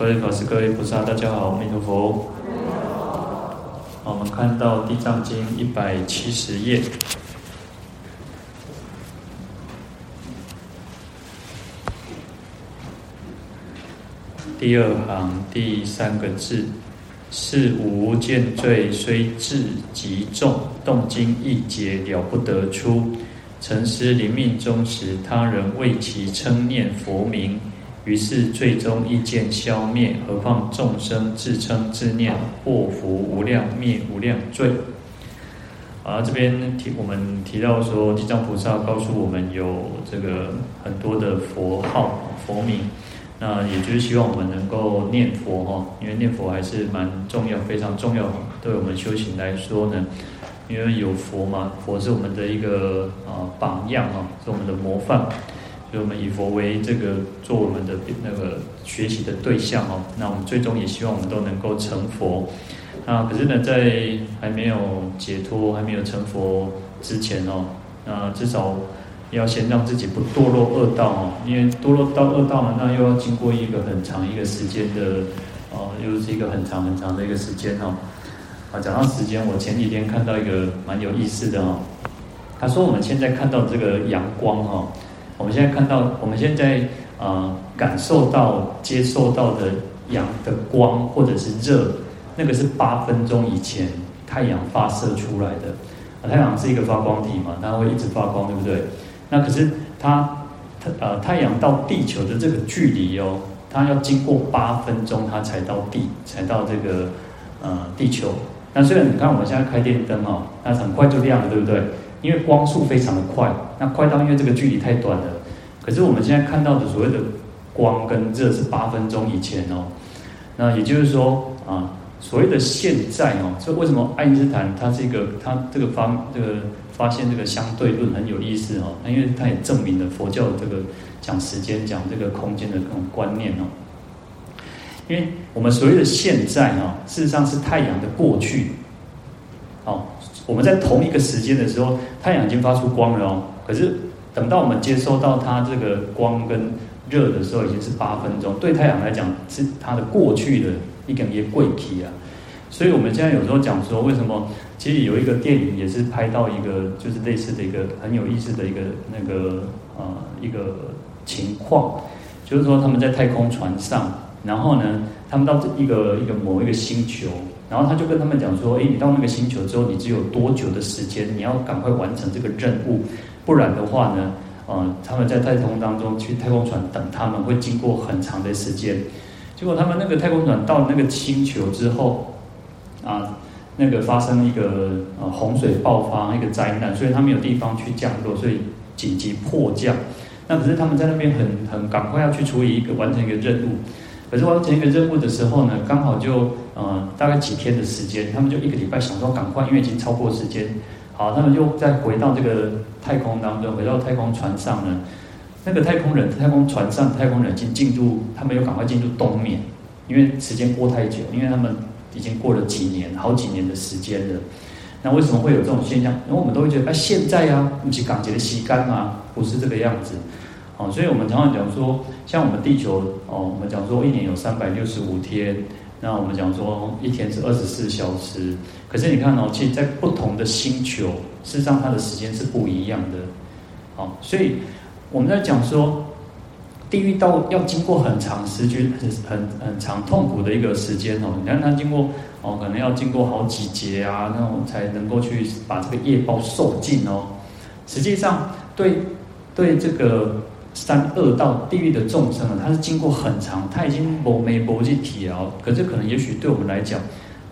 各位法师、各位菩萨，大家好，阿弥陀佛。我们看到《地藏经》一百七十页，第二行第三个字：是无见罪，虽至极重，动经意解了不得出。沉思临命终时，他人为其称念佛名，于是最终意见消灭。何况众生自称自念，祸福无量，灭无量罪。啊，这边提我们提到说，地藏菩萨告诉我们有这个很多的佛号、佛名，那也就是希望我们能够念佛哈，因为念佛还是蛮重要、非常重要，对我们修行来说呢。因为有佛嘛，佛是我们的一个啊榜样啊，是我们的模范，所以我们以佛为这个做我们的那个学习的对象哦。那我们最终也希望我们都能够成佛。那可是呢，在还没有解脱、还没有成佛之前哦，那至少要先让自己不堕落恶道哦。因为堕落到恶道呢，那又要经过一个很长一个时间的哦，又是一个很长很长的一个时间哦。啊，讲到时间，我前几天看到一个蛮有意思的哦。他说我们现在看到这个阳光哦，我们现在看到，我们现在啊、感受到、接受到的阳的光或者是热，那个是八分钟以前太阳发射出来的。啊，太阳是一个发光体嘛，它会一直发光，对不对？那可是它，它呃太阳到地球的这个距离哦，它要经过八分钟，它才到地，才到这个呃地球。那虽然你看我们现在开电灯哦，那很快就亮了，对不对？因为光速非常的快，那快到因为这个距离太短了。可是我们现在看到的所谓的光跟热是八分钟以前哦。那也就是说啊，所谓的现在哦，所以为什么爱因斯坦他这个他这个发这个发现这个相对论很有意思哦？那因为他也证明了佛教的这个讲时间、讲这个空间的这种观念哦。因为我们所谓的现在啊，事实上是太阳的过去。哦，我们在同一个时间的时候，太阳已经发出光了哦。可是等到我们接收到它这个光跟热的时候，已经是八分钟。对太阳来讲，是它的过去的一个一个过去啊。所以我们现在有时候讲说，为什么？其实有一个电影也是拍到一个，就是类似的一个很有意思的一个那个呃一个情况，就是说他们在太空船上。然后呢，他们到这一个一个某一个星球，然后他就跟他们讲说：“诶，你到那个星球之后，你只有多久的时间？你要赶快完成这个任务，不然的话呢，呃，他们在太空当中去太空船等他们会经过很长的时间。结果他们那个太空船到那个星球之后，啊，那个发生一个呃洪水爆发一个灾难，所以他们有地方去降落，所以紧急迫降。那可是他们在那边很很赶快要去处理一个完成一个任务。”可是完成一个任务的时候呢，刚好就呃大概几天的时间，他们就一个礼拜想说赶快，因为已经超过时间，好，他们就再回到这个太空当中，回到太空船上呢，那个太空人、太空船上太空人已经进入，他们又赶快进入冬眠，因为时间过太久，因为他们已经过了几年、好几年的时间了。那为什么会有这种现象？因为我们都会觉得，哎，现在啊，你去赶紧的吸干嘛，不是这个样子。哦，所以我们常常讲说，像我们地球哦，我们讲说一年有三百六十五天，那我们讲说一天是二十四小时。可是你看哦，其实，在不同的星球，事实上它的时间是不一样的。好，所以我们在讲说，地狱道要经过很长时间、很很很长痛苦的一个时间哦。你看它经过哦，可能要经过好几劫啊，那种才能够去把这个业报受尽哦。实际上，对对这个。三恶道地狱的众生啊，他是经过很长，他已经没没没去体验，可是可能也许对我们来讲，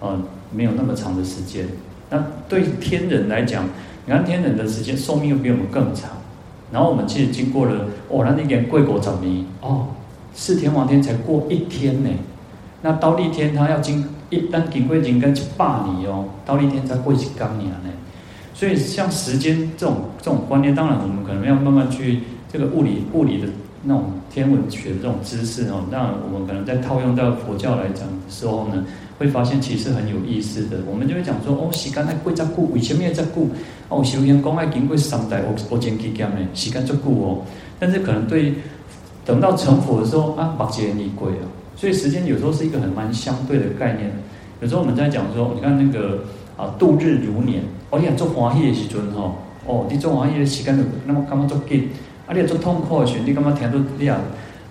呃，没有那么长的时间。那对天人来讲，你看天人的时间寿命又比我们更长，然后我们其实经过了，哦，那那点贵国怎么哦，四天王天才过一天呢，那忉利天他要经一旦经过应该就百年哦，忉利天才过一刚年呢。所以像时间这种这种观念，当然我们可能要慢慢去这个物理物理的那种天文学的这种知识哦，那我们可能在套用到佛教来讲的时候呢，会发现其实很有意思的。我们就会讲说哦，时间爱过这久，为什么要这久？哦，修行讲爱经过三代，我我前几讲的，时间足久哦。但是可能对等到成佛的时候啊，把劫你贵啊。所以时间有时候是一个很蛮相对的概念。有时候我们在讲说，你看那个。啊，度日如年。哦，你啊做欢喜的时阵吼，哦，你做欢喜的时间就那么感觉足紧。啊，你做痛苦的时阵，你感觉听到你啊，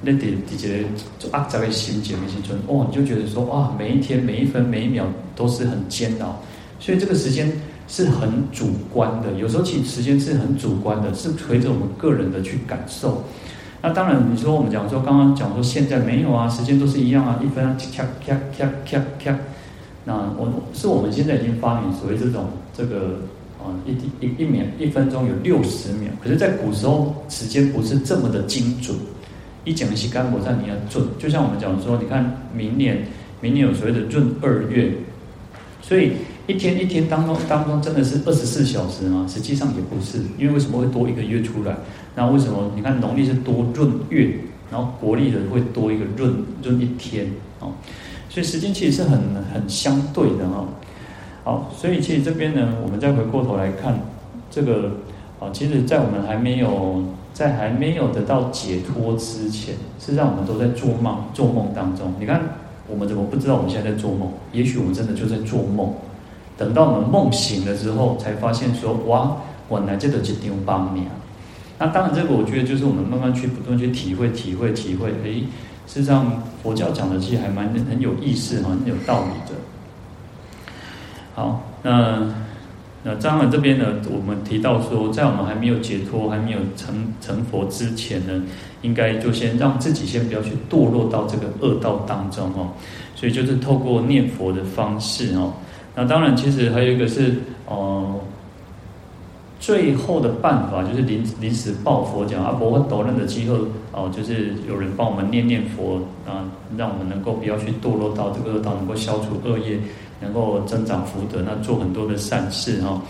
你伫伫一个做压榨的心情的时阵，哦，你就觉得说，哇，每一天、每一分、每一秒都是很煎熬。所以这个时间是很主观的，有时候其实时间是很主观的，是随着我们个人的去感受。那当然，你说我们讲说，刚刚讲说现在没有啊，时间都是一样啊，一分咔咔咔咔咔。那我是我们现在已经发明所谓这种这个啊一一一秒一分钟有六十秒，可是，在古时候时间不是这么的精准。一讲起干果上你要准，就像我们讲说，你看明年明年有所谓的闰二月，所以一天一天当中当中真的是二十四小时吗？实际上也不是，因为为什么会多一个月出来？那为什么你看农历是多闰月，然后国历的会多一个闰闰一天哦？所以时间其实是很很相对的哈，好，所以其实这边呢，我们再回过头来看这个啊，其实，在我们还没有在还没有得到解脱之前，实际上我们都在做梦，做梦当中。你看，我们怎么不知道我们现在在做梦？也许我们真的就在做梦。等到我们梦醒了之后，才发现说，哇，我来这个是丢帮你啊。那当然，这个我觉得就是我们慢慢去不断去体会、体会、体会，诶。事实上，佛教讲的其实还蛮很有意思，很有道理的。好，那那当然这边呢，我们提到说，在我们还没有解脱、还没有成成佛之前呢，应该就先让自己先不要去堕落到这个恶道当中哦。所以就是透过念佛的方式哦。那当然，其实还有一个是哦。最后的办法就是临临时抱佛脚啊，佛陀认的机会哦，就是有人帮我们念念佛啊，让我们能够不要去堕落到这个恶道，能够消除恶业，能够增长福德，那做很多的善事哈。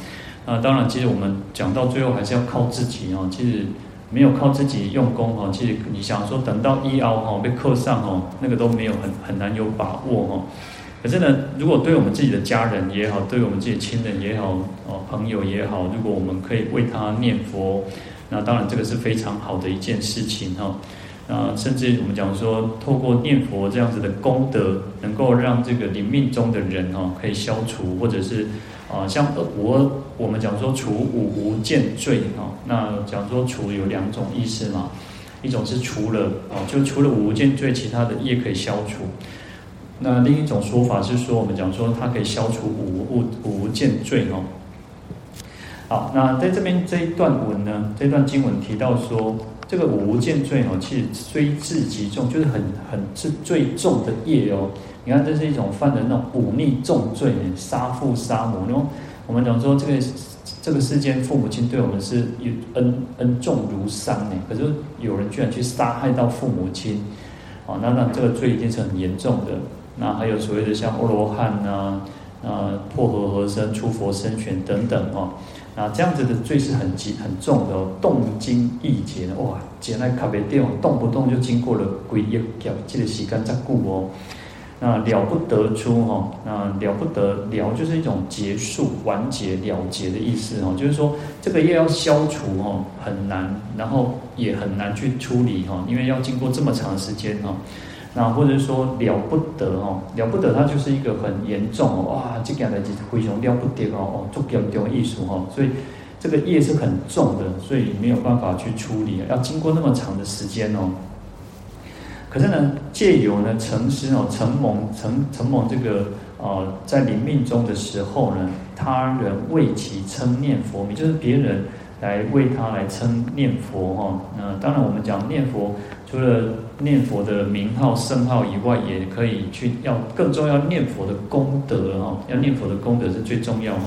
啊，当然，其实我们讲到最后还是要靠自己哦。其实没有靠自己用功哈，其实你想说等到一凹哈被刻上哦，那个都没有很很难有把握哈。可是呢，如果对我们自己的家人也好，对我们自己的亲人也好，哦，朋友也好，如果我们可以为他念佛，那当然这个是非常好的一件事情哈。啊，甚至我们讲说，透过念佛这样子的功德，能够让这个临命终的人哈，可以消除，或者是啊，像我我们讲说除五无间罪哈，那讲说除有两种意思嘛，一种是除了啊，就除了五无间罪，其他的业可以消除。那另一种说法是说，我们讲说它可以消除五无五无间罪哦。好，那在这边这一段文呢，这段经文提到说，这个五无间罪哦，其实虽至极重，就是很很是最重的业哦。你看，这是一种犯的那种忤逆重罪，杀父杀母。然后我们讲说，这个这个世间父母亲对我们是恩恩重如山呢，可是有人居然去杀害到父母亲，哦，那那这个罪一定是很严重的。那还有所谓的像阿罗汉呐，啊破和合身、出佛身泉等等哦，那这样子的罪是很极很重的哦，动经亿劫的哇，劫来卡别电哦，动不动就经过了鬼业叫这个时间再故哦，那了不得出哈，那了不得了就是一种结束、完结、了结的意思哦，就是说这个业要消除哦很难，然后也很难去处理哈，因为要经过这么长时间哈。那或者说了不得哦，了不得，它就是一个很严重哦，哇，这个样的非常了不得哦，哦，做严重艺术哦，所以这个业是很重的，所以没有办法去处理，要经过那么长的时间哦。可是呢，借由呢，承施哦，承蒙承承蒙这个呃，在临命终的时候呢，他人为其称念佛名，就是别人来为他来称念佛哈。那当然，我们讲念佛。除了念佛的名号圣号以外，也可以去要更重要念佛的功德哈，要念佛的功德是最重要哈。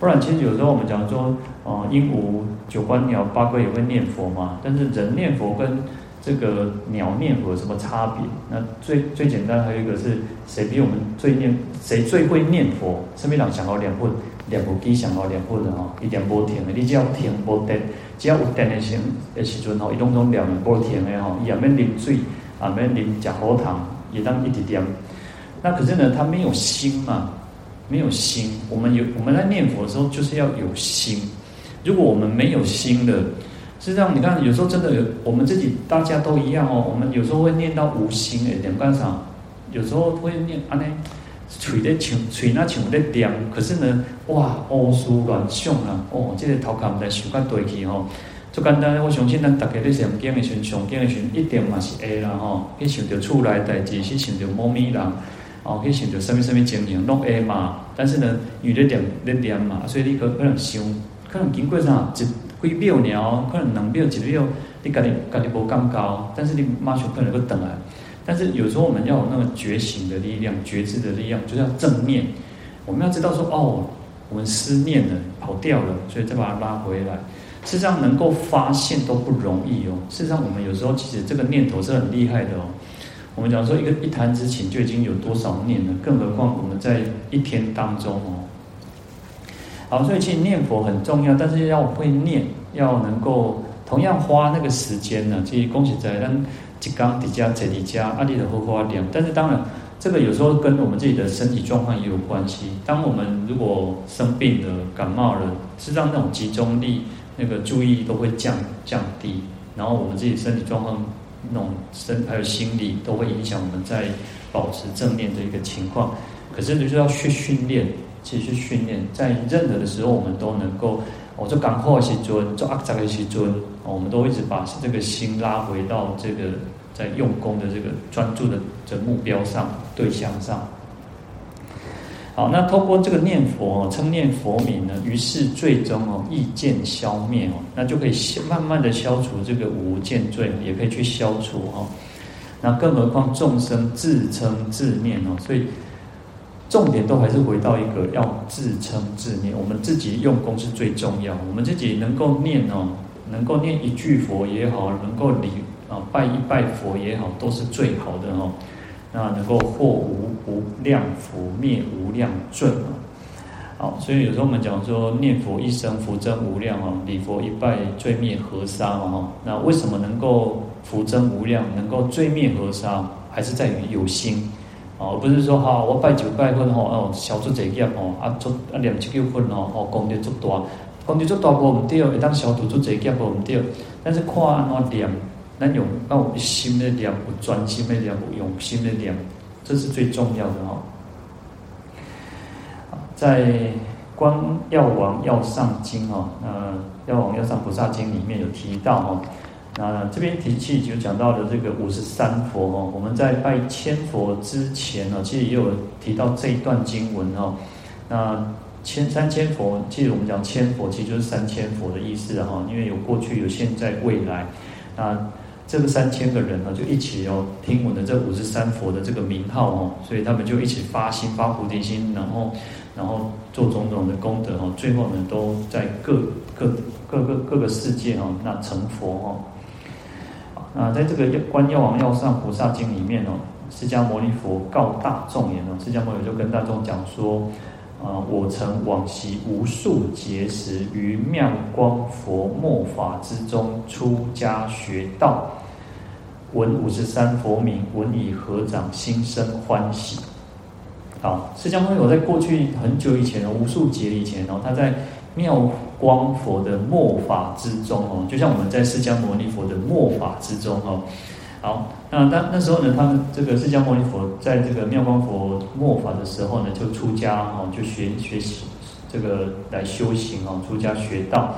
不然，其实有时候我们讲说，啊，鹦鹉、九官鸟、八哥也会念佛嘛。但是人念佛跟这个鸟念佛有什么差别？那最最简单还有一个是谁比我们最念，谁最会念佛？身边人想好两份，两部机上好两份的哈，一点不停的，你只要停不电，只要有电的时的时阵吼，一拢拢两不停的哈，也免啉水，也免啉食好糖，也当一直点。那可是呢，他没有心嘛。没有心，我们有我们在念佛的时候，就是要有心。如果我们没有心的，实际上你看，有时候真的有我们自己，大家都一样哦。我们有时候会念到无心诶，点干啥？有时候会念啊呢，嘴在唱，嘴那唱在点。可是呢，哇，乌思乱想啊，哦，这个头壳唔在想甲对去吼。就简单，我相信咱大家咧上镜的时阵，上镜的时阵一定嘛是会啦吼。去想着厝内代志，去想着猫咪人。哦，去想着什么什么情形拢会嘛，但是呢，有的点的点嘛，所以你可可能想，可能经过啥一几秒鸟，可能两秒几秒，你家己家己无感觉，但是你马上可能会等来。但是有时候我们要有那个觉醒的力量、觉知的力量，就是要正念。我们要知道说，哦，我们思念了，跑掉了，所以再把它拉回来。事实上，能够发现都不容易哦。事实上，我们有时候其实这个念头是很厉害的哦。我们讲说一个一弹指顷就已经有多少念了，更何况我们在一天当中哦。好，所以其实念佛很重要，但是要会念，要能够同样花那个时间呢。其实恭喜在让吉刚底加在底加阿里的荷花点，但是当然这个有时候跟我们自己的身体状况也有关系。当我们如果生病了、感冒了，实际上那种集中力、那个注意力都会降降低，然后我们自己身体状况。那种身还有心理都会影响我们在保持正念的一个情况，可是你就要去训练，其实训练，在任何的时候我们都能够，我做赶货去尊，做阿扎的去尊，我们都一直把这个心拉回到这个在用功的这个专注的这目标上、对象上。好，那透过这个念佛哦，称念佛名呢，于是最终哦，意见消灭哦，那就可以慢慢的消除这个无见罪，也可以去消除哦。那更何况众生自称自念哦，所以重点都还是回到一个要自称自念，我们自己用功是最重要，我们自己能够念哦，能够念一句佛也好，能够礼啊拜一拜佛也好，都是最好的哦。那能够获无无量福，灭无量罪嘛？好，所以有时候我们讲说念佛一生福增无量哦，礼佛一拜罪灭河沙嘛哈。那为什么能够福增无量，能够罪灭河沙，还是在于有心哦，而不是说哈我拜九拜分吼哦，小做这业哦啊做啊念七九分哦哦功德足大，功德足大无唔对，一旦小做做这业无唔对，但是看安怎念。那有那我们心的念，有专心的念，有用心的念，这是最重要的哈。在《观药王药上经》哈，那《药王药上菩萨经》里面有提到哈，那这边提起就讲到了这个五十三佛哈。我们在拜千佛之前呢，其实也有提到这一段经文哈。那千三千佛，其实我们讲千佛，其实就是三千佛的意思哈，因为有过去、有现在、未来，那。这个三千个人呢，就一起哦听闻的这五十三佛的这个名号哦，所以他们就一起发心发菩提心，然后然后做种种的功德哦，最后呢都在各各各个各个世界哦，那成佛哦。那在这个《观药王药上菩萨经》里面哦，释迦牟尼佛告大众言哦，释迦牟尼就跟大众讲说。啊！我曾往昔无数劫时，于妙光佛末法之中出家学道，闻五十三佛名，闻已合掌，心生欢喜。好，释迦牟尼佛在过去很久以前哦，无数劫以前哦，他在妙光佛的末法之中哦，就像我们在释迦牟尼佛的末法之中哦。好，那那那时候呢，他们这个释迦牟尼佛在这个妙光佛末法的时候呢，就出家哈，就学学习这个来修行哦，出家学道。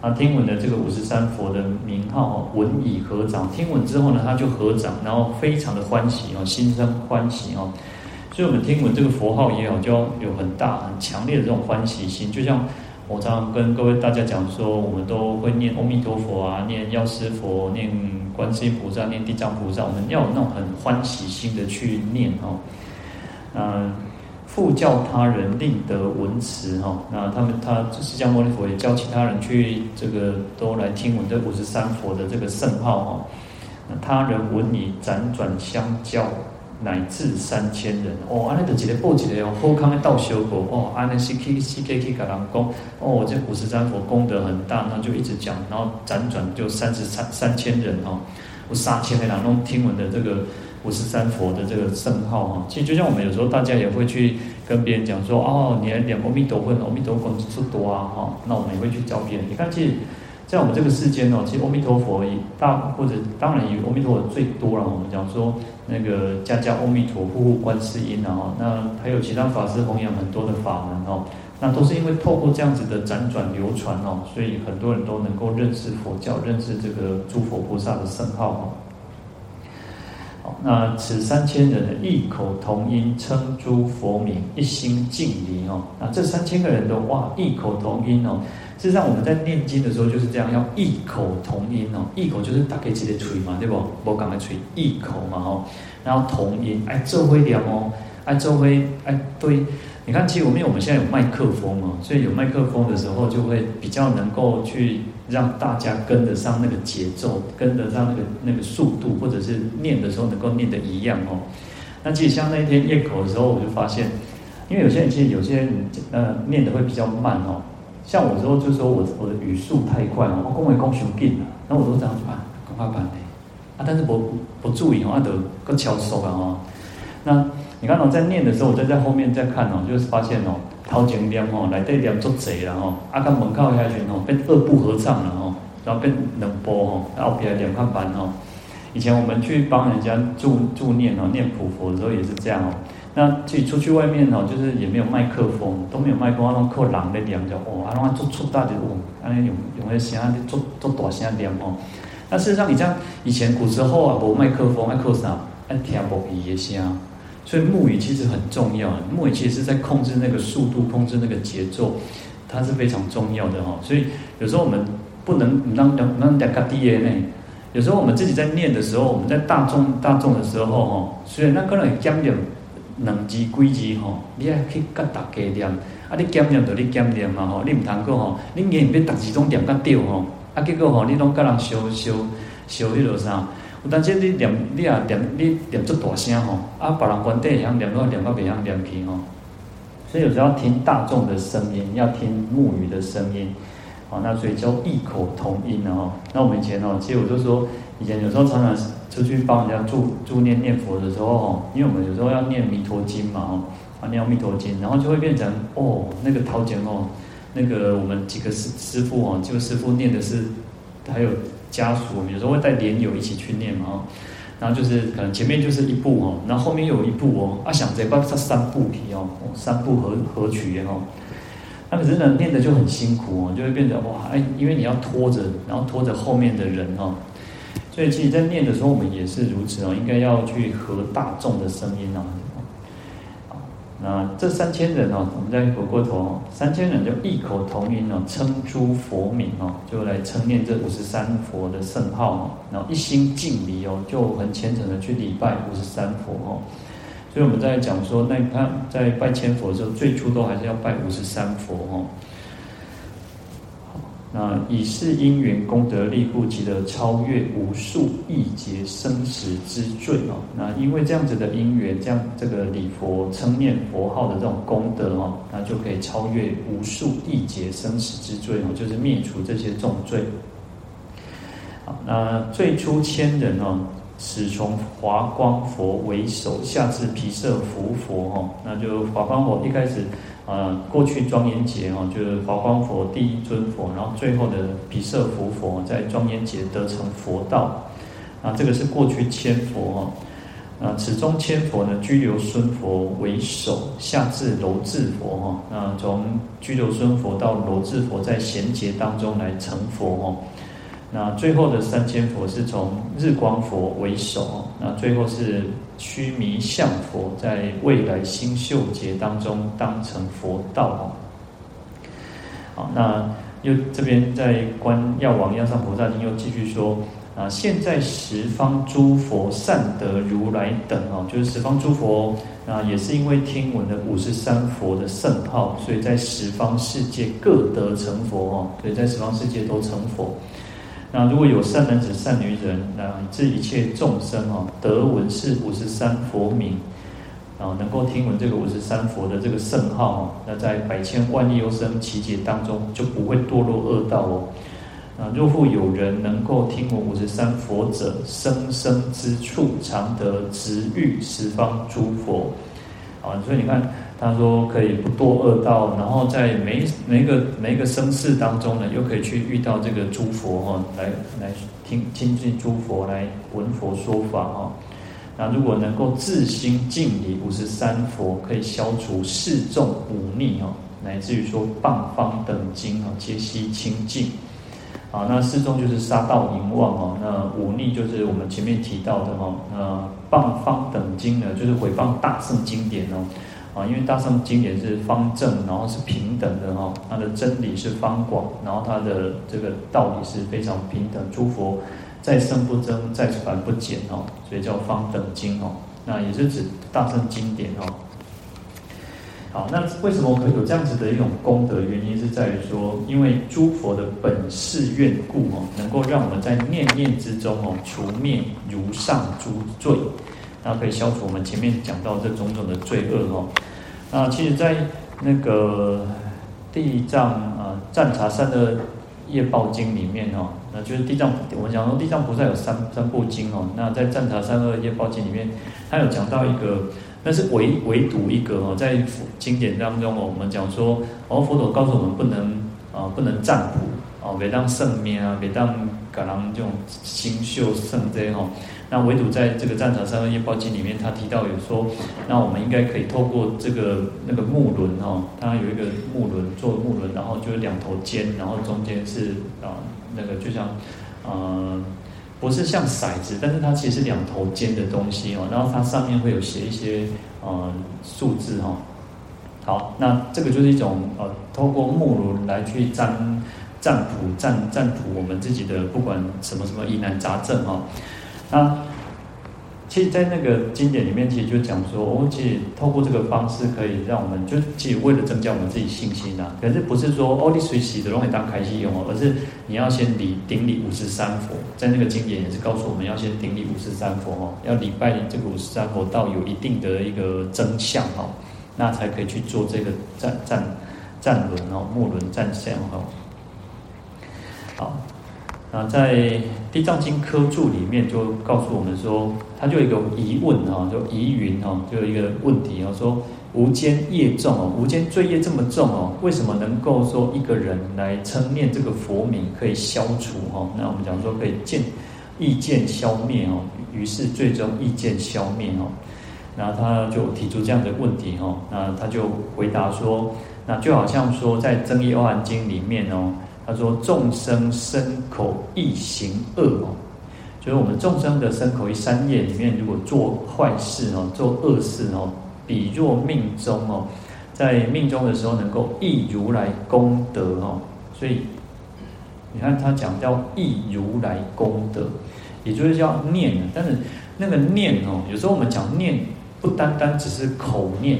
啊，听闻的这个五十三佛的名号，闻已合掌。听闻之后呢，他就合掌，然后非常的欢喜哦，心生欢喜哦。所以我们听闻这个佛号也好，就要有很大很强烈的这种欢喜心，就像。我常常跟各位大家讲说，我们都会念阿弥陀佛啊，念药师佛，念观世音菩萨，念地藏菩萨，我们要有那种很欢喜心的去念哦。嗯，复教他人，令得闻持哈。那他们他释迦牟尼佛也教其他人去这个都来听闻这五十三佛的这个圣号哈。那他人闻已辗转相教。乃至三千人哦，安尼就一个报一个哦，好康的道修果哦，安尼是去是可以去跟人讲哦，这五十三佛功德很大，那就一直讲，然后辗转就三十三三千人哦，有三千个人拢听闻的这个五十三佛的这个圣号哈。其实就像我们有时候大家也会去跟别人讲说哦，你来念阿弥陀佛，阿弥陀佛是多啊哈，那我们也会去教别人。你看，其实。在我们这个世间哦，其实阿弥陀佛以大或者当然以阿弥陀佛最多了。我们讲说那个家家阿弥陀，户户观世音啊，那还有其他法师弘扬很多的法门哦，那都是因为透过这样子的辗转流传哦，所以很多人都能够认识佛教，认识这个诸佛菩萨的圣号哦。那此三千人的异口同音称诸佛名，一心敬礼哦。那这三千个人都哇，异口同音哦。事实上，我们在念经的时候就是这样，要异口同音哦。异口就是大家一起来吹嘛，对不？我赶快吹异口嘛，哦。然后同音，哎，这会念哦，哎，这会哎，对。你看，其实我们因为我们现在有麦克风嘛，所以有麦克风的时候，就会比较能够去让大家跟得上那个节奏，跟得上那个那个速度，或者是念的时候能够念得一样哦。那其实像那一天念口的时候，我就发现，因为有些人其实有些人呃念的会比较慢哦。像我说，就说我我的语速太快哦，我讲话讲太紧了，那我都这样子办，赶快办嘞。啊，但是不不注意哦，啊，得个敲手啊哦。那你看哦，在念的时候，我就在后面在看哦，就是发现哦，头前念哦，来这念做贼了哦，啊，跟门靠下去哦，变二部合唱了哦，然后变冷波哦，然后后边两块板哦。以前我们去帮人家助助念哦，念普佛的时候也是这样哦。那去出去外面哦，就是也没有麦克风，都没有麦克风，那种靠人在念就哦，啊，那做出大的哦，啊，用用那声做做大声念哦。那事实上，你像以前古时候啊，无麦克风，爱靠啥？爱听无鼻的声。所以木鱼其实很重要，木鱼其实是在控制那个速度，控制那个节奏，它是非常重要的哈。所以有时候我们不能让让让两个 DNA。有时候我们自己在念的时候，我们在大众大众的时候哈，虽然那可能讲点。两字几字吼，你也去甲大家念，啊，你检念就你检念嘛吼，你唔通讲吼，你硬要逐字拢念甲对吼，啊，结果吼，你拢甲人烧烧烧迄落啥？但是你念，你也念，你念足大声吼，啊，别人观点会晓念，拢念甲袂晓念去吼。所以有时候要听大众的声音，要听木鱼的声音，哦，那所以叫异口同音的吼。那我们以前吼，其实我就说，以前有时候常常。出去帮人家助助念念佛的时候，因为我们有时候要念弥陀经嘛，哦，啊念弥陀经，然后就会变成哦，那个桃简哦，那个我们几个师师傅哦，这个师傅念的是，还有家属，我们有时候会带莲友一起去念嘛，然后就是可能前面就是一部哦，然后后面又有一部哦，啊想这把它三部皮哦，三部合合曲哦，那可是呢念的就很辛苦哦，就会变成哇，哎，因为你要拖着，然后拖着后面的人哦。所以，其实，在念的时候，我们也是如此哦，应该要去合大众的声音哦。那这三千人哦，我们再回过头哦，三千人就异口同音哦，称诸佛名哦，就来称念这五十三佛的圣号哦，然后一心敬礼哦，就很虔诚的去礼拜五十三佛哦。所以我们在讲说，那他在拜千佛的时候，最初都还是要拜五十三佛哦。那以是因缘功德力故，即得超越无数亿劫生死之罪哦。那因为这样子的因缘，这样这个礼佛称念佛号的这种功德哦，那就可以超越无数亿劫生死之罪哦，就是灭除这些重罪。好，那最初千人哦，始从华光佛为首，下至毗舍浮佛哦，那就华光佛一开始。呃，过去庄严劫哈，就是华光佛第一尊佛，然后最后的毗舍浮佛在庄严劫得成佛道，啊，这个是过去千佛哈，啊，此中千佛呢，居留孙佛为首，下至楼智佛哈，那从居留孙佛到楼智佛在贤劫当中来成佛哈，那最后的三千佛是从日光佛为首，那最后是。须弥相佛在未来星宿劫当中当成佛道。好，那又这边在观《药王药上菩萨经》又继续说，啊，现在十方诸佛善得如来等哦，就是十方诸佛啊，也是因为听闻了五十三佛的圣号，所以在十方世界各得成佛哦，所以在十方世界都成佛。那如果有善男子、善女人，那这一切众生哦，得闻是五十三佛名，啊，能够听闻这个五十三佛的这个圣号哦，那在百千万亿优生期劫当中，就不会堕落恶道哦。啊，若复有人能够听闻五十三佛者，生生之处常得值遇十方诸佛。啊，所以你看，他说可以不堕恶道，然后在每每个每一个生世当中呢，又可以去遇到这个诸佛哈，来来听亲近诸佛，来闻佛说法哈。那如果能够自心敬礼五十三佛，可以消除世众五逆哈，乃至于说谤方等经哈，皆悉清净。啊，那四众就是杀盗淫妄哦，那五逆就是我们前面提到的哈，那谤方等经呢，就是毁谤大圣经典哦，啊，因为大乘经典是方正，然后是平等的哈，它的真理是方广，然后它的这个道理是非常平等，诸佛再生不增，再传不减哦，所以叫方等经哦，那也是指大乘经典哦。好，那为什么会有这样子的一种功德？原因是在于说，因为诸佛的本誓愿故哦，能够让我们在念念之中哦，除灭如上诸罪，那可以消除我们前面讲到这种种的罪恶哦。那其实，在那个地藏啊赞查三的业报经里面哦，那就是地藏，我们讲说地藏菩萨有三三部经哦，那在赞查三的业报经里面，他有讲到一个。但是唯唯独一个哦，在经典当中哦，我们讲说，哦，佛陀告诉我们不能啊，不能占卜哦，别当圣命啊，别当可能这种星宿圣这些哈。那唯独在这个《战场三恶业报经》里面，他提到有说，那我们应该可以透过这个那个木轮哦，它有一个木轮做木轮，然后就是两头尖，然后中间是啊那个就像呃。不是像骰子，但是它其实是两头尖的东西哦，然后它上面会有写一些呃数字哈。好，那这个就是一种呃，透过木轮来去占占卜、占占卜我们自己的不管什么什么疑难杂症哈。那其实，在那个经典里面，其实就讲说，哦，其实透过这个方式，可以让我们就其实为了增加我们自己信心呐。可是不是说哦，你随喜的容易当开心用哦，而是你要先礼顶礼五十三佛，在那个经典也是告诉我们要先顶礼五十三佛哦，要礼拜这个五十三佛到有一定的一个增相哦，那才可以去做这个战战战轮哦，木轮战相哦。好。啊，在《地藏经》科注里面就告诉我们说，他就有一个疑问哈，就疑云哈，就有一个问题哦，说无间业重哦，无间罪业这么重哦，为什么能够说一个人来称念这个佛名可以消除哈？那我们讲说可以见意见消灭哦，于是最终意见消灭哦，然后他就提出这样的问题哈，那他就回答说，那就好像说在《增一阿含经》里面哦。他说：“众生身口意行恶哦，就是我们众生的身口意三业里面，如果做坏事哦，做恶事哦，比若命中哦，在命中的时候能够忆如来功德哦，所以你看他讲叫忆如来功德，也就是叫念，但是那个念哦，有时候我们讲念不单单只是口念。”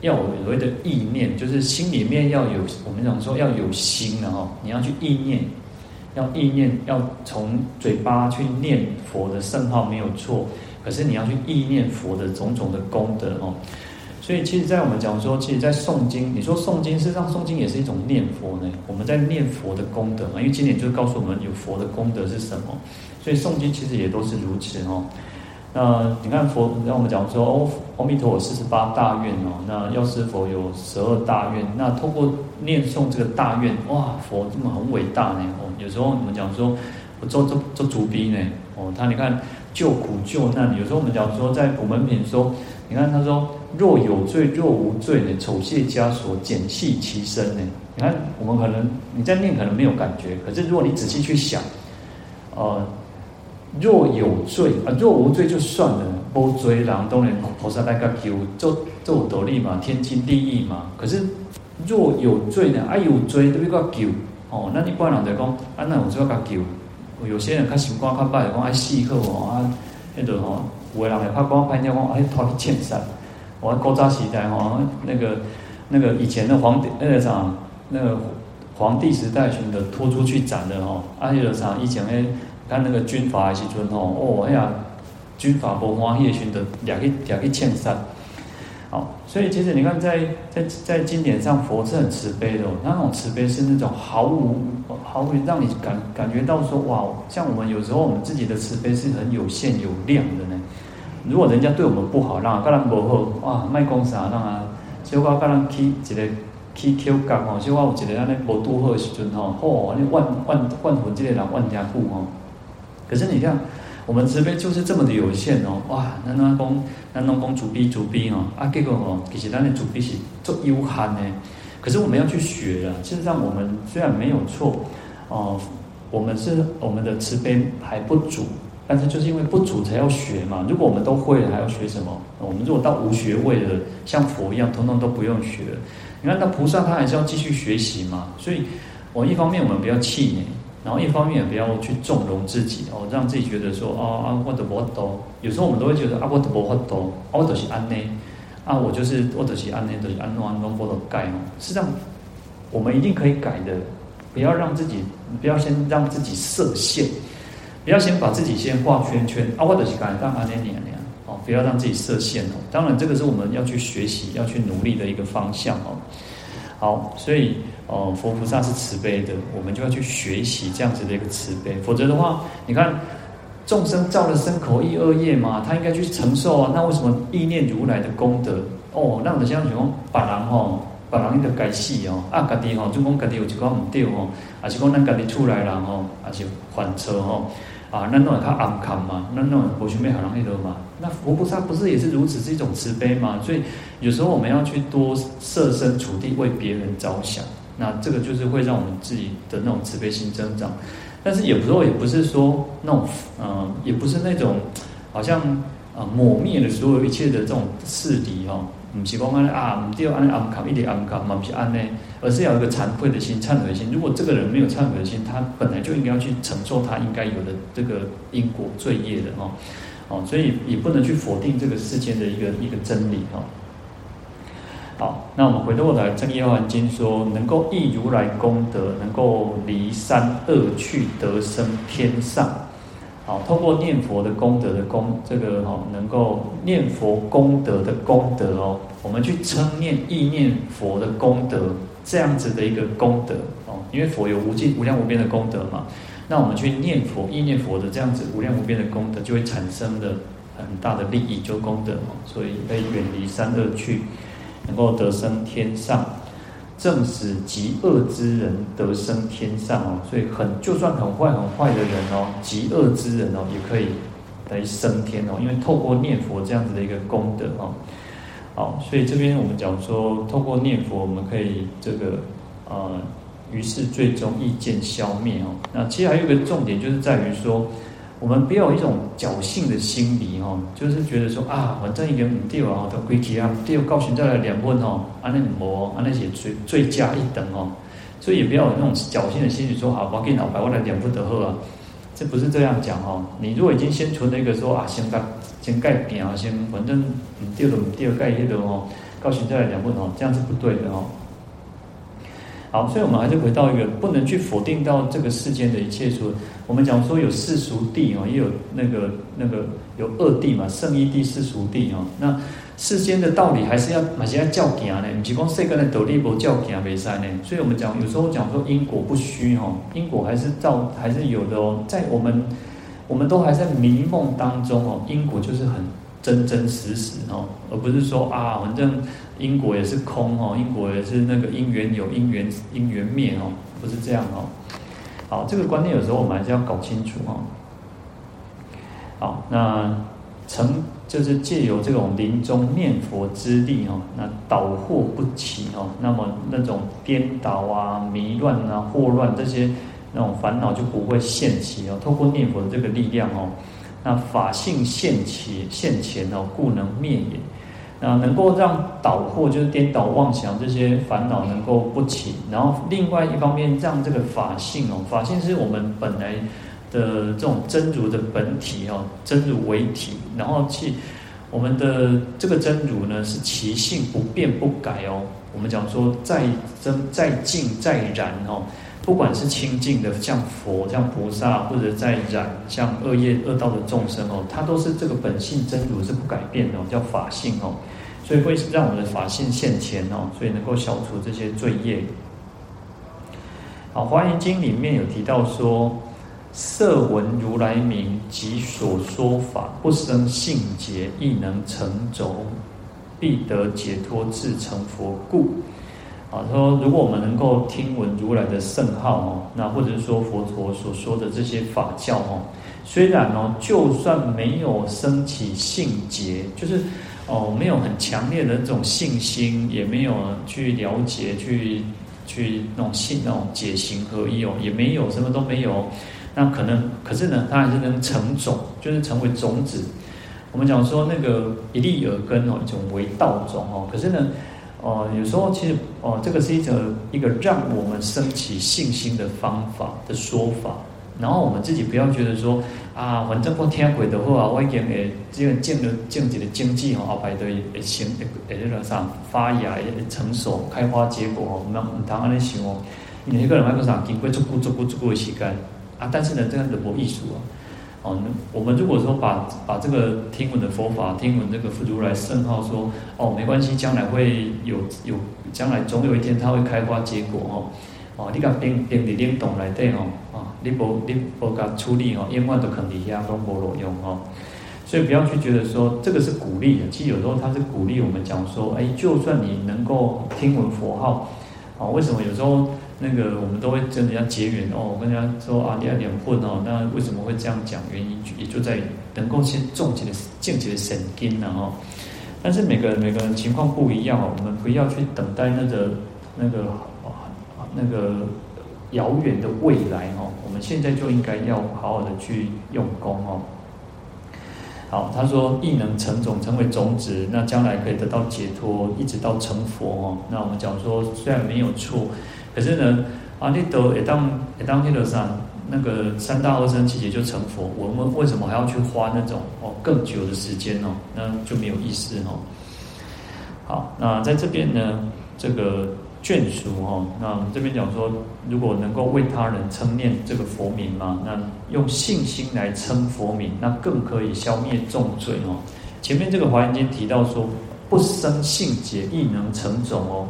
要有所谓的意念，就是心里面要有，我们讲说要有心的哈，你要去意念，要意念，要从嘴巴去念佛的圣号没有错，可是你要去意念佛的种种的功德哦。所以其实，在我们讲说，其实，在诵经，你说诵经，事实上诵经也是一种念佛呢。我们在念佛的功德嘛，因为经典就告诉我们有佛的功德是什么，所以诵经其实也都是如此哦。那你看佛，让我们讲说哦，阿弥陀佛四十八大愿哦，那药师佛有十二大愿。那通过念诵这个大愿，哇，佛这么很伟大呢哦。有时候我们讲说，我做做做主逼呢哦，他你看救苦救难。有时候我们讲说，在古门品说，你看他说若有罪若无罪呢，丑卸枷锁，简系其身呢。你看我们可能你在念可能没有感觉，可是如果你仔细去想，呃。若有罪啊，若无罪就算了，无罪人当然菩萨来个救，做做得力嘛，天经地义嘛。可是若有罪呢，啊有罪都要个救哦。那一般人就讲，啊那我就要个救，有些人较习惯看拜，讲爱细诌哦，啊，那种吼，有的人会怕光拍掉讲哎拖去欠债，我古早时代吼，那个那个以前的皇帝那个啥，那个皇帝时代选的拖出去斩的吼，啊，有的啥以前诶，看那个军阀的时阵吼，哦，哎呀，军阀不欢喜的选的，俩去俩去欠杀。好，所以其实你看在，在在经典上，佛是很慈悲的。那种慈悲是那种毫无毫无让你感感觉到说，哇，像我们有时候我们自己的慈悲是很有限有量的呢。如果人家对我们不好，让人不好，哇，卖公啥，让啊，小可跟人去一个去口角吼，小我有一个安尼无拄好的时阵吼，嚯，那万万万分这个人万家富吼。可是你看。我们慈悲就是这么的有限哦，哇！那那公那那公主逼主逼哦，啊，结果哦，其实咱的主逼是做有限呢。可是我们要去学了。事实上，我们虽然没有错哦，我们是我们的慈悲还不足，但是就是因为不足才要学嘛。如果我们都会了，还要学什么？我们如果到无学位了，像佛一样，统统都不用学。你看，那菩萨他还是要继续学习嘛。所以，我一方面我们不要气馁。然后一方面也不要去纵容自己哦，让自己觉得说啊啊，我的佛多，有时候我们都会觉得啊，我的佛多，我都是安内，啊，我就是我都是安内，都是安安安佛的盖哦。实际上，我们一定可以改的，不要让自己，不要先让自己设限，不要先把自己先画圈圈啊，我都是改当安内念念哦，不要让自己设限哦。当然，这个是我们要去学习、要去努力的一个方向哦。好，所以。哦，佛菩萨是慈悲的，我们就要去学习这样子的一个慈悲。否则的话，你看众生造了身口意恶业嘛，他应该去承受啊。那为什么意念如来的功德？哦，那我们像讲别人吼，别人伊就该死哦，啊，家己吼，就讲家己有一个唔对吼，啊是讲咱家己出来人吼，啊是犯错吼。啊，那弄他安康嘛，那弄我去没好容易的嘛。那佛菩萨不是也是如此，是一种慈悲嘛？所以有时候我们要去多设身处地为别人着想。那这个就是会让我们自己的那种慈悲心增长，但是有时候也不是说那种，呃，也不是那种好像啊抹灭了所有一切的这种事敌哦，不是讲安尼啊，唔对，安尼暗卡一点暗卡嘛，不是安呢，而是要有一个惭愧的心、忏悔的心。如果这个人没有忏悔的心，他本来就应该要去承受他应该有的这个因果罪业的哦，哦，所以也不能去否定这个世间的一个一个真理哦。好，那我们回过来，《正业华严经》说，能够益如来功德，能够离三恶趣，得生天上。好，通过念佛的功德的功，这个哈，能够念佛功德的功德哦，我们去称念意念佛的功德，这样子的一个功德哦，因为佛有无尽无量无边的功德嘛，那我们去念佛意念佛的这样子无量无边的功德，就会产生的很大的利益，就功德哦，所以可以远离三恶趣。能够得生天上，正使极恶之人得生天上哦。所以很就算很坏很坏的人哦，极恶之人哦，也可以来升天哦。因为透过念佛这样子的一个功德哦。好，所以这边我们讲说，透过念佛，我们可以这个呃，于是最终意见消灭哦。那其实还有一个重点，就是在于说。我们不要有一种侥幸的心理哦，就是觉得说啊，反正一个唔对啊，都归去啊，对，告诉再来两问哦，安那无，安那些罪罪加一等哦，所以也不要有那种侥幸的心理，说好，我给你老白，我来两不得喝啊，这不是这样讲哦。你如果已经先存了一个说啊，先盖先盖饼啊，先反正唔对的唔对盖一的哦，告诉再来两问哦，这样是不对的哦。好，所以我们还是回到一个不能去否定到这个世间的一切说。我们讲说有世俗谛哦，也有那个那个有二谛嘛，圣义谛、世俗谛哦。那世间的道理还是要还是要照行呢，不是讲世间的道理不照行没塞呢。所以我们讲有时候讲说因果不虚哦，因果还是照还是有的哦。在我们我们都还在迷梦当中哦，因果就是很真真实实哦，而不是说啊，反正因果也是空哦，因果也是那个因缘有因缘因缘灭哦，不是这样哦。好，这个观念有时候我们还是要搞清楚哈。好，那成就是借由这种临终念佛之力哈，那导惑不起哈，那么那种颠倒啊、迷乱啊、惑乱这些那种烦恼就不会现起哦。透过念佛的这个力量哦，那法性现起现前哦，故能灭也。那能够让倒惑，就是颠倒妄想这些烦恼能够不起，然后另外一方面让这个法性哦，法性是我们本来的这种真如的本体哦，真如为体，然后去我们的这个真如呢是其性不变不改哦。我们讲说再增再净再染哦，不管是清净的像佛像菩萨，或者再染像恶业恶道的众生哦，它都是这个本性真如是不改变的，叫法性哦，所以会让我们的法性现前哦，所以能够消除这些罪业。好，《华严经》里面有提到说。色闻如来名及所说法，不生信解，亦能成种，必得解脱，至成佛故。啊，说如果我们能够听闻如来的圣号哦，那或者说佛陀所说的这些法教哦，虽然哦，就算没有升起信解，就是哦，没有很强烈的这种信心，也没有去了解，去去那种信那种解行合一哦，也没有什么都没有。那可能，可是呢，它还是能成种，就是成为种子。我们讲说那个一粒耳根哦，一种为道种哦。可是呢，哦、有时候其实哦、这个是一种一个让我们升起信心的方法的说法。然后我们自己不要觉得说啊，反正我听鬼的话，我已经诶，这个建了建起的经济哦，后排的也行，也也那个啥发芽、成熟、开花结果哦。我们唔通安尼想哦，你一个人喺个啥经过足够足够足够的时间。啊，但是呢，这样的博艺术啊，哦，那我们如果说把把这个听闻的佛法，听闻这个如来圣号说，哦，没关系，将来会有有，将来总有一天它会开花结果哦，哦，你讲冰冰的冷冻来对哦，啊，你不你不甲处理哦，永远都肯定下都没路用哦，所以不要去觉得说这个是鼓励的，其实有时候它是鼓励我们讲说，哎，就算你能够听闻佛号，啊，为什么有时候？那个我们都会跟人家结缘哦，我跟人家说啊，你要点混哦，那为什么会这样讲？原因也就在能够先种起的、种起的神经然后，但是每个人每个人情况不一样哦，我们不要去等待那个那个那个遥远的未来哦，我们现在就应该要好好的去用功哦。好，他说亦能成种，成为种子，那将来可以得到解脱，一直到成佛哦。那我们讲说，虽然没有错。可是呢，啊，你都也当也当天的上那个三大阿僧只劫就成佛，我们为什么还要去花那种哦更久的时间哦？那就没有意思哦。好，那在这边呢，这个眷属哦，那我们这边讲说，如果能够为他人称念这个佛名嘛，那用信心来称佛名，那更可以消灭重罪哦。前面这个华严经提到说，不生性解亦能成种哦。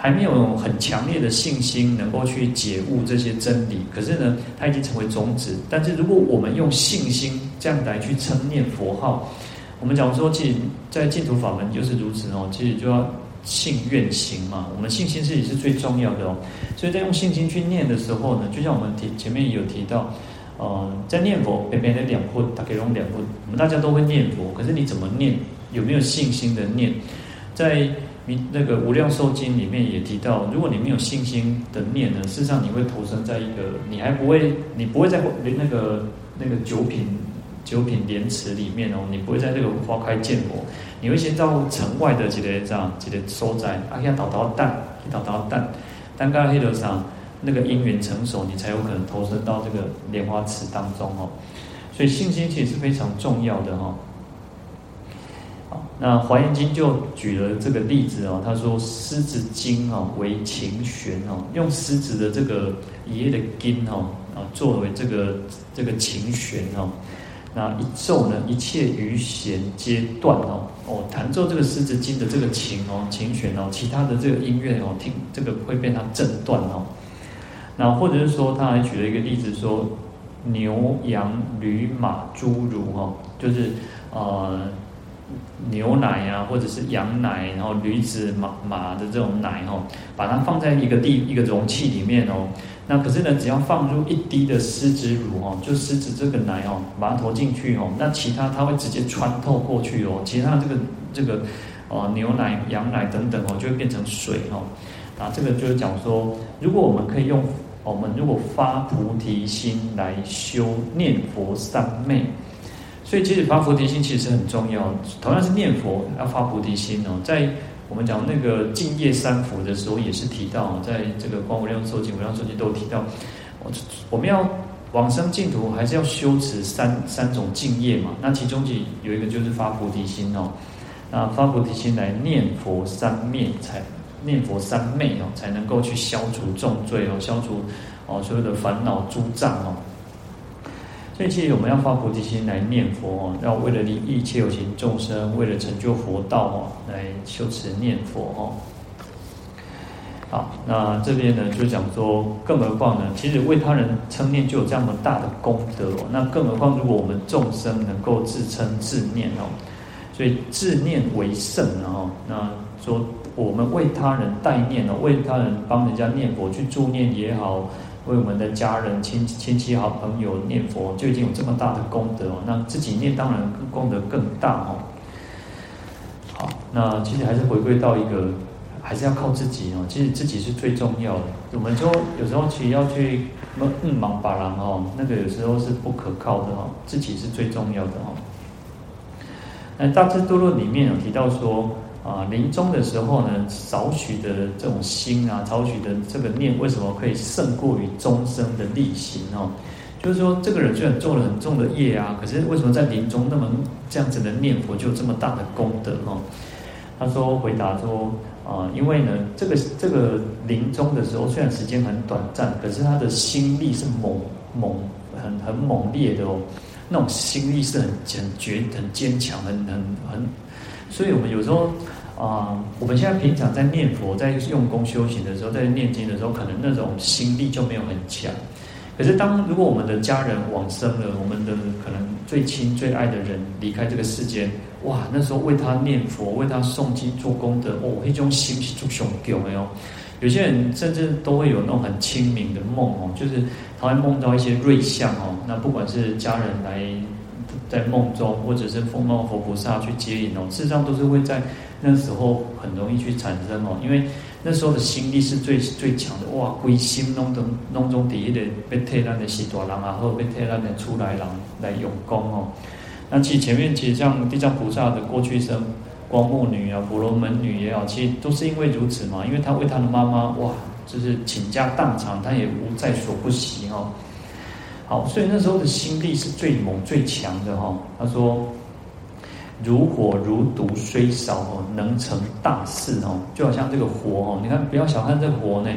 还没有很强烈的信心能够去解悟这些真理，可是呢，它已经成为种子。但是如果我们用信心这样来去称念佛号，我们讲说，其实，在净土法门就是如此哦。其实就要信愿行嘛，我们信心自己是最重要的哦。所以在用信心去念的时候呢，就像我们提前面有提到，呃，在念佛，别别的两分，大概用两步，我们大家都会念佛，可是你怎么念，有没有信心的念，在。那个《无量寿经》里面也提到，如果你没有信心的念呢，事实上你会投生在一个你还不会，你不会在那个那个九品九品莲池里面哦，你不会在这个花开见佛，你会先到城外的几个这样几个所在，啊，要导导蛋，导导蛋，蛋糕黑头上那个因缘成熟，你才有可能投身到这个莲花池当中哦。所以信心其实是非常重要的哈。那《华严经》就举了这个例子哦，他说狮子精哦为琴弦哦，用狮子的这个爷的筋哦啊作为这个这个琴弦哦，那一奏呢，一切余弦皆断哦哦，弹奏这个狮子精的这个琴哦琴弦哦，其他的这个音乐哦听这个会被它震断哦。那或者是说，他还举了一个例子说牛羊驴马猪乳哦，就是呃。牛奶、啊，或者是羊奶，然后驴子、马马的这种奶哦，把它放在一个地一个容器里面哦。那可是呢，只要放入一滴的狮子乳哦，就狮子这个奶哦，把它投进去哦，那其他它会直接穿透过去哦。其他这个这个哦牛奶、羊奶等等哦，就会变成水哦。啊，这个就是讲说，如果我们可以用我们如果发菩提心来修念佛三昧。所以，其实发菩提心其实很重要。同样是念佛，要发菩提心哦。在我们讲那个净业三福的时候，也是提到，在这个《观无量寿经》《无量寿经》都提到，我我们要往生净土还是要修持三三种净业嘛。那其中就有一个就是发菩提心哦，那发菩提心来念佛三昧才念佛三昧哦，才能够去消除重罪哦，消除哦所有的烦恼诸障哦。所以，其实我们要发菩提心来念佛哦，要为了利益一切有情众生，为了成就佛道哦，来修持念佛哦。好，那这边呢就讲说，更何况呢，其实为他人称念就有这样么大的功德哦。那更何况，如果我们众生能够自称自念哦，所以自念为圣哦。那说我们为他人代念哦，为他人帮人家念佛去助念也好。为我们的家人、亲亲戚、好朋友念佛，就已经有这么大的功德哦。那自己念当然功德更大哦。好，那其实还是回归到一个，还是要靠自己哦。其实自己是最重要的。我们说有时候其实要去什么嗯忙把郎哦，那个有时候是不可靠的哦。自己是最重要的哦。那《大智度论》里面有提到说。啊，临终的时候呢，少许的这种心啊，少许的这个念，为什么可以胜过于终生的力行哦？就是说，这个人虽然做了很重的业啊，可是为什么在临终那么这样子的念佛，就有这么大的功德哦？他说回答说啊，因为呢，这个这个临终的时候，虽然时间很短暂，可是他的心力是猛猛很很猛烈的哦，那种心力是很很绝很坚强，很很很，所以我们有时候。啊、我们现在平常在念佛、在用功修行的时候，在念经的时候，可能那种心力就没有很强。可是当如果我们的家人往生了，我们的可能最亲最爱的人离开这个世间，哇，那时候为他念佛、为他诵经做功德，哦，那种心是足雄的哦。有些人甚至都会有那种很清明的梦哦，就是他会梦到一些瑞相哦。那不管是家人来在梦中，或者是梦到佛菩萨去接引哦，事实上都是会在。那时候很容易去产生哦，因为那时候的心力是最最强的哇！归心弄中弄中第一的被退难的西多郎啊，或被退难的出来郎来用功哦。那其实前面其实像地藏菩萨的过去生，光目女啊、婆罗门女也好，其实都是因为如此嘛，因为他为他的妈妈哇，就是倾家荡产，他也无在所不惜哦。好，所以那时候的心力是最猛最强的哈。他说。如火如毒虽少哦，能成大事哦，就好像这个火哦，你看不要小看这个火呢，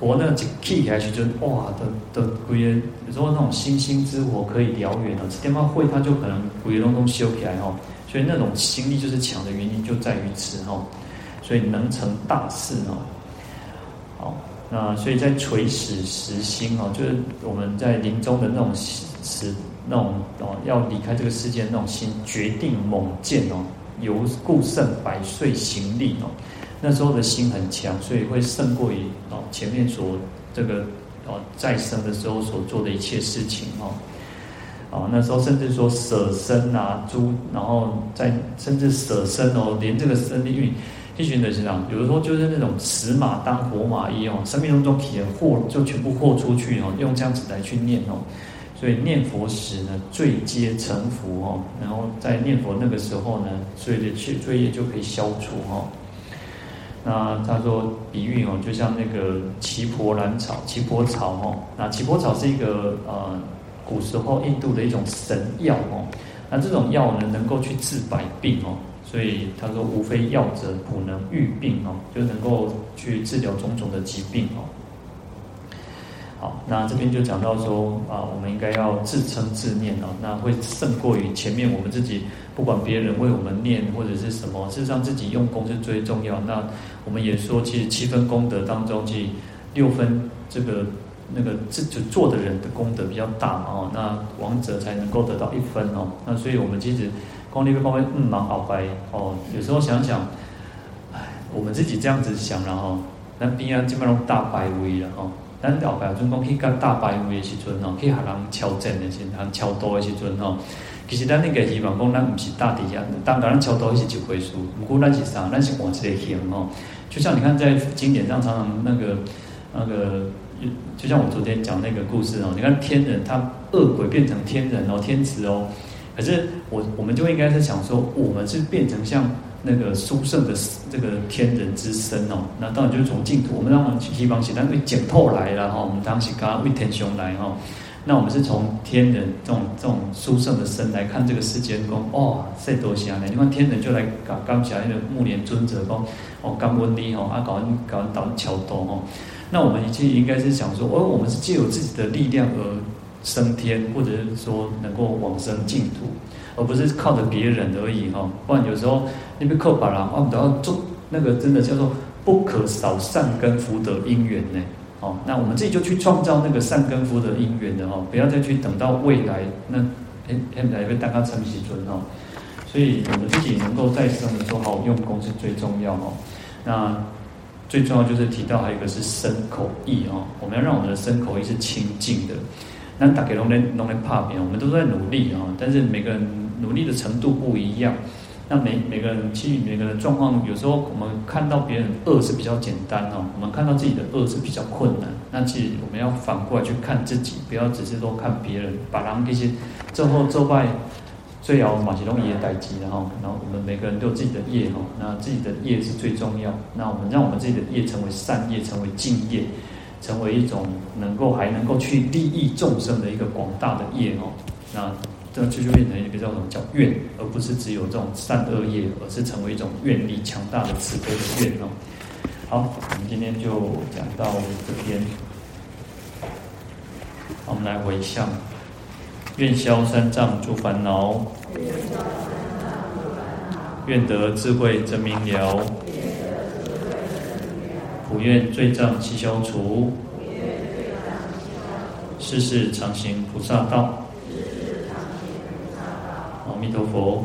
火呢就起下去就哇的的鬼，有时候那种星星之火可以燎原哦，这地方会它就可能鬼隆咚修起来哦，所以那种心力就是强的原因就在于此哦，所以能成大事哦，那所以在垂死时心哦，就是我们在临终的那种时。那种哦，要离开这个世界那种心，决定猛健哦，由故胜百岁行力哦。那时候的心很强，所以会胜过于哦前面所这个哦在生的时候所做的一切事情哦。哦，那时候甚至说舍身啊，猪，然后再甚至舍身哦，连这个生命运，一群的是这样，有的时候就是那种死马当活马医哦，生命当中体的货就全部豁出去哦，用这样子来去念哦。所以念佛时呢，罪皆成伏哦，然后在念佛那个时候呢，所有的罪罪业就可以消除哦。那他说比喻哦，就像那个奇婆兰草、奇婆草哦，那奇婆草是一个呃古时候印度的一种神药哦，那这种药呢，能够去治百病哦，所以他说无非药者，普能愈病哦，就能够去治疗种种的疾病哦。好，那这边就讲到说啊，我们应该要自称自念哦，那会胜过于前面我们自己不管别人为我们念或者是什么，事实上自己用功是最重要。那我们也说，其实七分功德当中，其六分这个那个自己做的人的功德比较大嘛哦，那王者才能够得到一分哦。那所以我们其实光那个方面嗯蛮好白哦，有时候想想，哎，我们自己这样子想然后，那边啊基本上大白微了哦。咱后摆阵讲去甲大排位的时阵吼，去学人敲阵的时阵，敲多的时阵哦，其实咱那个希望讲，咱毋是大底下，当然超度是一回事，不过咱是啥？咱是换一个形哦。就像你看在经典上常常那个那个，就像我昨天讲那个故事哦，你看天人他恶鬼变成天人哦，天子哦，可是我我们就应该是想说，我们是变成像。那个殊胜的这个天人之身哦，那当然就是从净土，我们当然希望是咱为净土来了哈，我们当时刚刚为天雄来哈，那我们是从天人这种这种殊胜的身来看这个世间，讲哦，这多香呢！你看天人就来搞刚讲那个木莲尊者讲哦，刚温利哦，啊搞搞导桥多哦。那我们其实应该是想说，哦，我们是借由自己的力量而升天，或者是说能够往生净土，而不是靠着别人而已哈。不然有时候你被扣把了，我们都要做那个真的叫做不可少善根福德因缘呢。哦，那我们自己就去创造那个善根福德因缘的哈，不要再去等到未来那哎哎来会大家成其尊哦。所以我们自己能够在生的时候好好用功是最重要哦。那最重要就是提到还有一个是身口意哦，我们要让我们的身口意是清净的。那大家拢在拢在打拼，我们都在努力啊，但是每个人努力的程度不一样。那每每个人，其实每个人状况，有时候我们看到别人恶是比较简单哦，我们看到自己的恶是比较困难。那其实我们要反过来去看自己，不要只是说看别人，把他们这些最后做败，最后马其东也待机，然后然后我们每个人都有自己的业哈，那自己的业是最重要。那我们让我们自己的业成为善业，成为净业，成为一种能够还能够去利益众生的一个广大的业哦，那。这就就变成一个叫什么叫愿，而不是只有这种善恶业，而是成为一种愿力强大的慈悲的愿哦。好，我们今天就讲到这边。我们来回向，愿消三障诸烦恼，愿得智慧真明了，普愿罪障悉消除，世世常行菩萨道。阿弥陀佛。